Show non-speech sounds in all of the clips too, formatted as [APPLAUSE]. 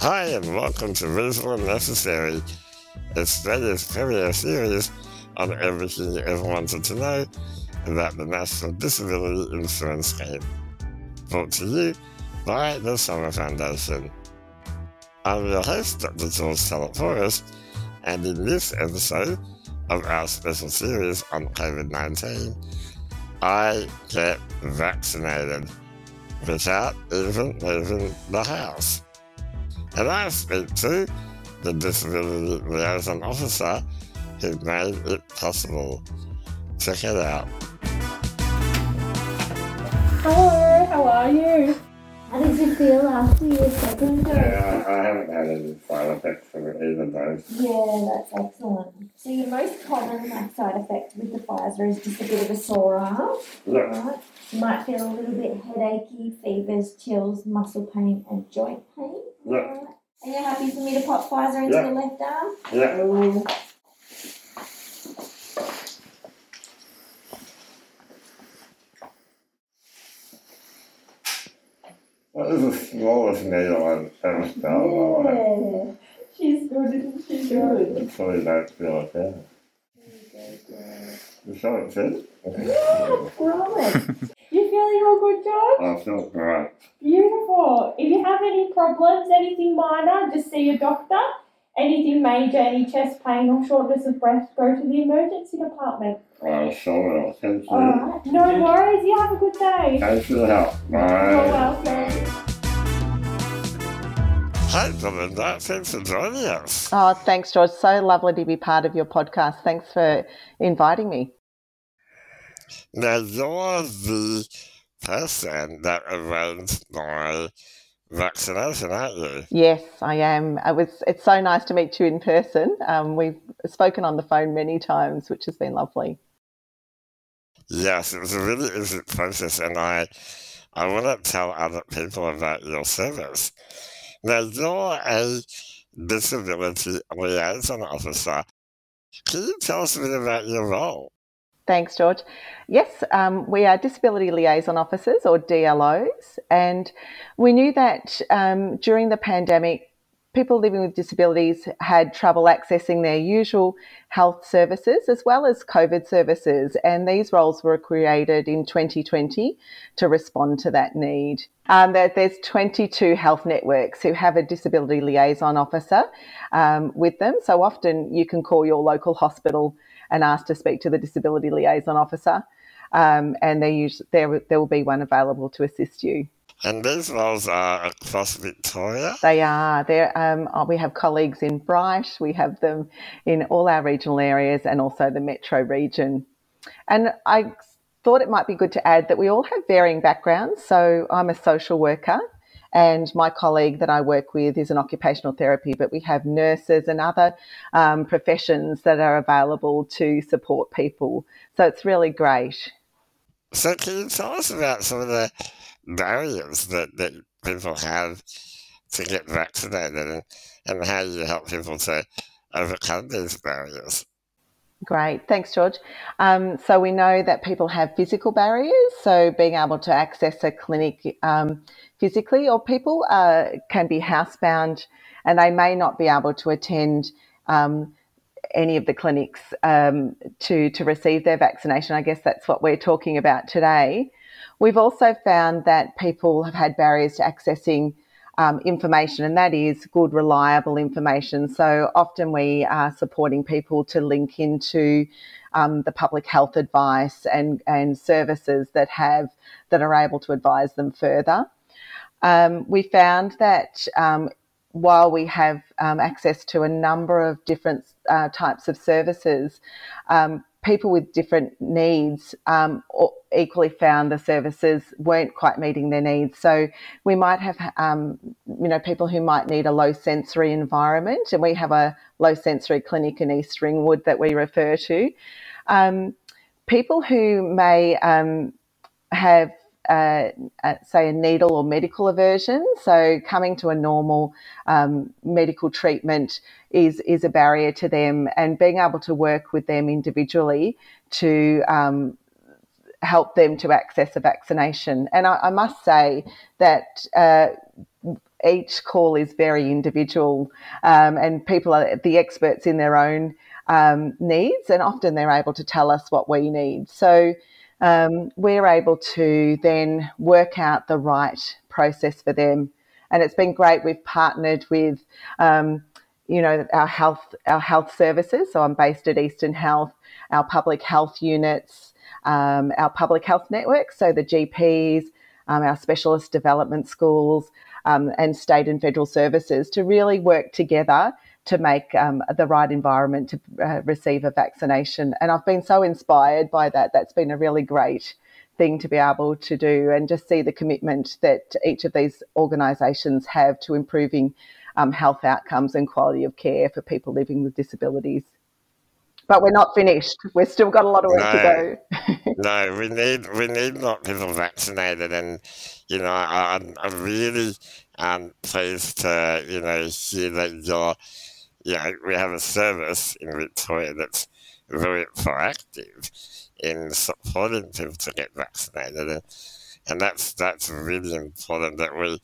Hi, and welcome to and Necessary, Australia's premier series on everything you ever wanted to know about the National Disability Insurance Scheme. Brought to you by the Summer Foundation. I'm your host, Dr. George Taleporos, and in this episode of our special series on COVID 19, I get vaccinated without even leaving the house. And I speak to the Disability Liaison Officer who made it possible. Check it out. Hello, how are you? How did you feel after your second dose? Yeah, I haven't had any side effects from either dose. Yeah, that's excellent. So your most common side effect with the Pfizer is just a bit of a sore arm, Look, right? You might feel a little bit headachy, fevers, chills, muscle pain, and joint pain. Yeah. Right. Are you happy for me to pop Pfizer into Yeah. the left arm? yeah, that is the smallest needle I've ever felt in my life. Yeah. She's good, isn't she? Good. I probably don't feel it there. You saw it fit? Right. [LAUGHS] You feeling all good, George? I feel great. Beautiful. If you have any problems, anything minor, just see your doctor. Anything major, any chest pain or shortness of breath, go to the emergency department. I saw it. Thank you. Alright. No worries, you have a good day. Thanks for the help. You're welcome. Hi, Belinda. Thanks for joining us. Oh, thanks, George. So lovely to be part of your podcast. Thanks for inviting me. Now, you're the person that arranged my vaccination, aren't you? Yes, I am. It was. It's so nice to meet you in person. Um, we've spoken on the phone many times, which has been lovely. Yes, it was a really easy process, and I, I want to tell other people about your service. Now, you're a disability liaison officer. Can you tell us a bit about your role? Thanks, George. Yes, um, we are disability liaison officers or DLOs, and we knew that um, during the pandemic, people living with disabilities had trouble accessing their usual health services as well as COVID services, and these roles were created in 2020 to respond to that need. Um, there, there's 22 health networks who have a disability liaison officer um, with them, so often you can call your local hospital and ask to speak to the disability liaison officer, um, and they usually, there, there will be one available to assist you. And these roles are across Victoria. They are. There, um, oh, we have colleagues in Bright. We have them in all our regional areas and also the metro region. And I thought it might be good to add that we all have varying backgrounds. So I'm a social worker, and my colleague that I work with is an occupational therapy. But we have nurses and other um, professions that are available to support people. So it's really great. So, can you tell us about some of the barriers that, that people have to get vaccinated and, and how you help people to overcome these barriers? Great, thanks, George. Um, so we know that people have physical barriers, so being able to access a clinic um, physically, or people uh, can be housebound and they may not be able to attend um, any of the clinics um, to to receive their vaccination. I guess that's what we're talking about today. We've also found that people have had barriers to accessing um, information, and that is good, reliable information. So often we are supporting people to link into um, the public health advice and, and services that have that are able to advise them further. Um, we found that um, while we have um, access to a number of different uh, types of services, um, people with different needs um, equally found the services weren't quite meeting their needs. So we might have, um, you know, people who might need a low sensory environment, and we have a low sensory clinic in East Ringwood that we refer to. Um, people who may um, have uh, uh, say a needle or medical aversion. So coming to a normal um, medical treatment is is a barrier to them, and being able to work with them individually to um, help them to access a vaccination. And I, I must say that. Uh, each call is very individual, um, and people are the experts in their own um, needs, and often they're able to tell us what we need. So um, we're able to then work out the right process for them. And it's been great. We've partnered with, um, you know, our health our health services. So I'm based at Eastern Health, our public health units, um, our public health network. So the GPs, um, our specialist development schools, um, and state and federal services to really work together to make um, the right environment to uh, receive a vaccination. And I've been so inspired by that. That's been a really great thing to be able to do and just see the commitment that each of these organisations have to improving um, health outcomes and quality of care for people living with disabilities. But we're not finished. We've still got a lot of work no, to go. [LAUGHS] no, we need we need more people vaccinated, and you know, I, I'm really um, pleased to you know hear that you're you know we have a service in Victoria that's very proactive in supporting people to get vaccinated. And, and that's that's really important that we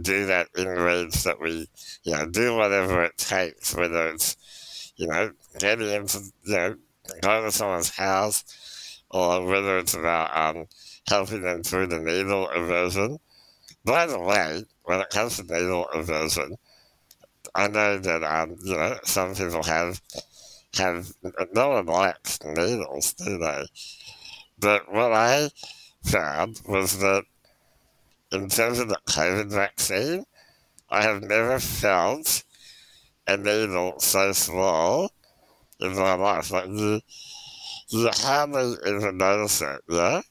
do that in ways that we, you know, do whatever it takes, whether it's, you know, getting into, you know, going to someone's house, or whether it's about um, helping them through the needle aversion. By the way, when it comes to needle aversion, I know that um, you know some people have have no one likes needles, do they? But what I found was that in terms of the COVID vaccine, I have never felt a needle so small in my life. Like you, you hardly even notice it, yeah?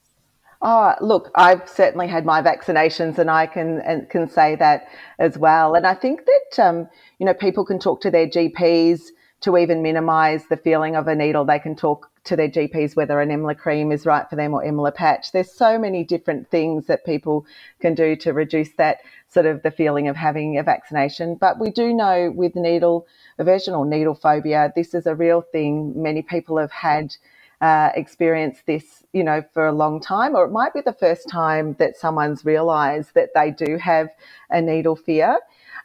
Oh, look, I've certainly had my vaccinations, and I can and can say that as well. And I think that um, you know people can talk to their GPs to even minimise the feeling of a needle, they can talk to their GPs whether an Emla cream is right for them or Emla patch. There's so many different things that people can do to reduce that sort of the feeling of having a vaccination. But we do know with needle aversion or needle phobia, this is a real thing. Many people have had uh, experienced this, you know, for a long time, or it might be the first time that someone's realised that they do have a needle fear.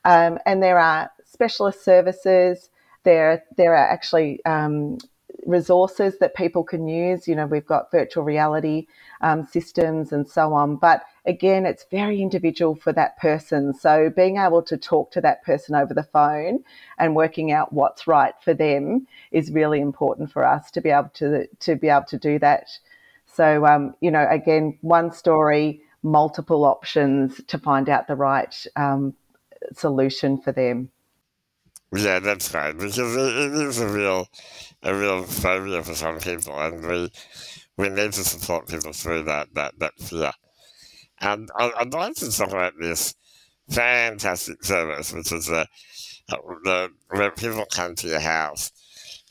Um, and there are specialist services there there are actually um, resources that people can use. You know, we've got virtual reality um, systems and so on. But again, it's very individual for that person. So being able to talk to that person over the phone and working out what's right for them is really important for us to be able to to be able to do that. So um, you know, again, one story, multiple options to find out the right um, solution for them. Yeah, that's right. Because it, it is a real, a real phobia for some people, and we we need to support people through that that that fear. And I'd like to talk about this fantastic service, which is the, the where people come to your house.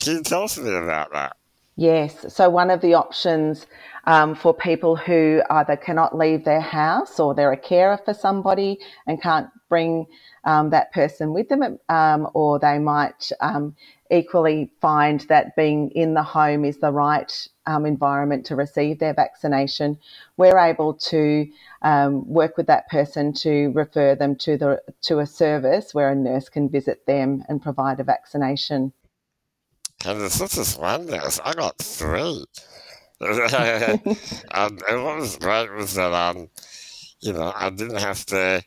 Can you tell us a bit about that? Yes. So one of the options um, for people who either cannot leave their house or they're a carer for somebody and can't bring um, that person with them, um, or they might um, equally find that being in the home is the right um, environment to receive their vaccination. We're able to um, work with that person to refer them to the to a service where a nurse can visit them and provide a vaccination. And it's not just one nurse; I got three. [LAUGHS] [LAUGHS] and what was great was that um, you know, I didn't have to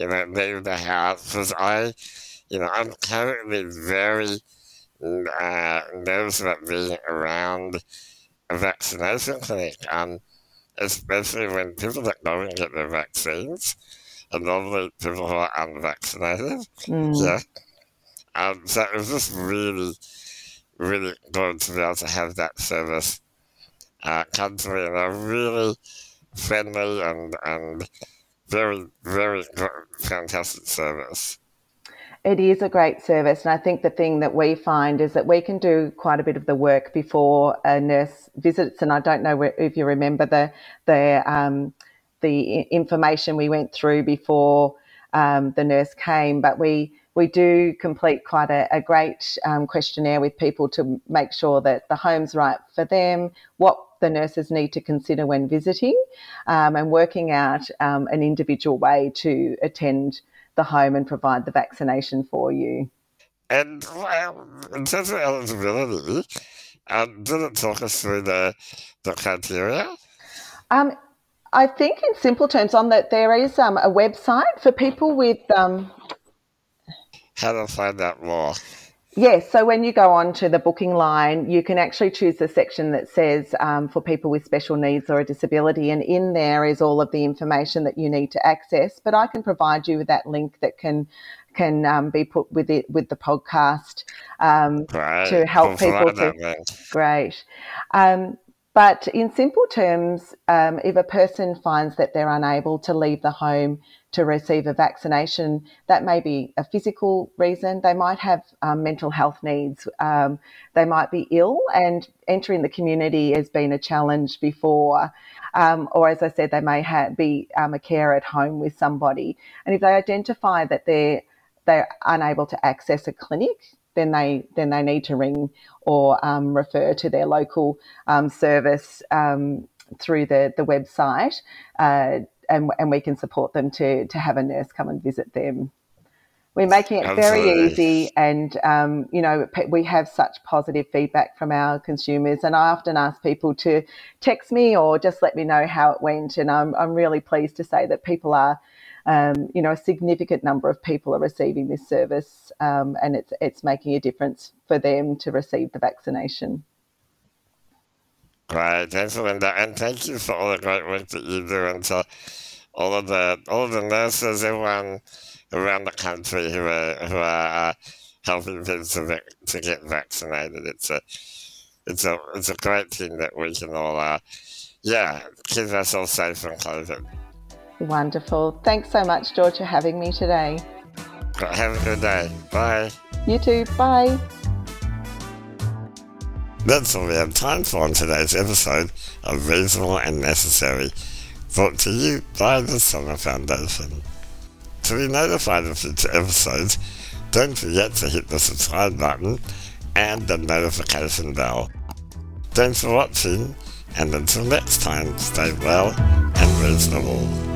you know, leave the house because I, you know, I'm currently very uh, nervous about being around a vaccination clinic, um, especially when people that go and get their vaccines are normally people who are unvaccinated. Mm. Yeah. Um, so it was just really, really good to be able to have that service uh, come to me in a really friendly and, and very, very fantastic service. It is a great service, and I think the thing that we find is that we can do quite a bit of the work before a nurse visits. And I don't know if you remember the the um, the information we went through before um, the nurse came, but we we do complete quite a, a great um, questionnaire with people to make sure that the home's right for them, what the nurses need to consider when visiting, um, and working out um, an individual way to attend the home and provide the vaccination for you. And well, in terms of eligibility, um, did it talk us through the, the criteria? Um, I think, in simple terms, on that there is um, a website for people with. Um, How to find out more? Yes, so when you go on to the booking line, you can actually choose the section that says um, for people with special needs or a disability, and in there is all of the information that you need to access. But I can provide you with that link that can can um, be put with it with the podcast um, to help people. To, great. But in simple terms, um, if a person finds that they're unable to leave the home to receive a vaccination, that may be a physical reason. They might have um, mental health needs. Um, they might be ill, and entering the community has been a challenge before. Um, or, as I said, they may be um, a care at home with somebody. And if they identify that they're they're unable to access a clinic, then they then they need to ring or um, refer to their local um, service um, through the the website, uh, and and we can support them to to have a nurse come and visit them. We're making it Absolutely. very easy, and um, you know we have such positive feedback from our consumers. And I often ask people to text me or just let me know how it went. And I'm I'm really pleased to say that people are um, you know, a significant number of people are receiving this service, um, and it's it's making a difference for them to receive the vaccination. Great, thanks, Linda, and thank you for all the great work that you do, and to all of the all of the nurses, everyone around the country who are who are uh, helping people to, to get vaccinated. It's a it's a it's a great thing that we can all uh, yeah keep ourselves safe from COVID. Wonderful. Thanks so much, George, for having me today. Have a good day. Bye. You too. Bye. That's all we have time for on today's episode of Reasonable and Necessary, brought to you by the Summer Foundation. To be notified of future episodes, don't forget to hit the subscribe button and the notification bell. Thanks for watching, and until next time, stay well and reasonable.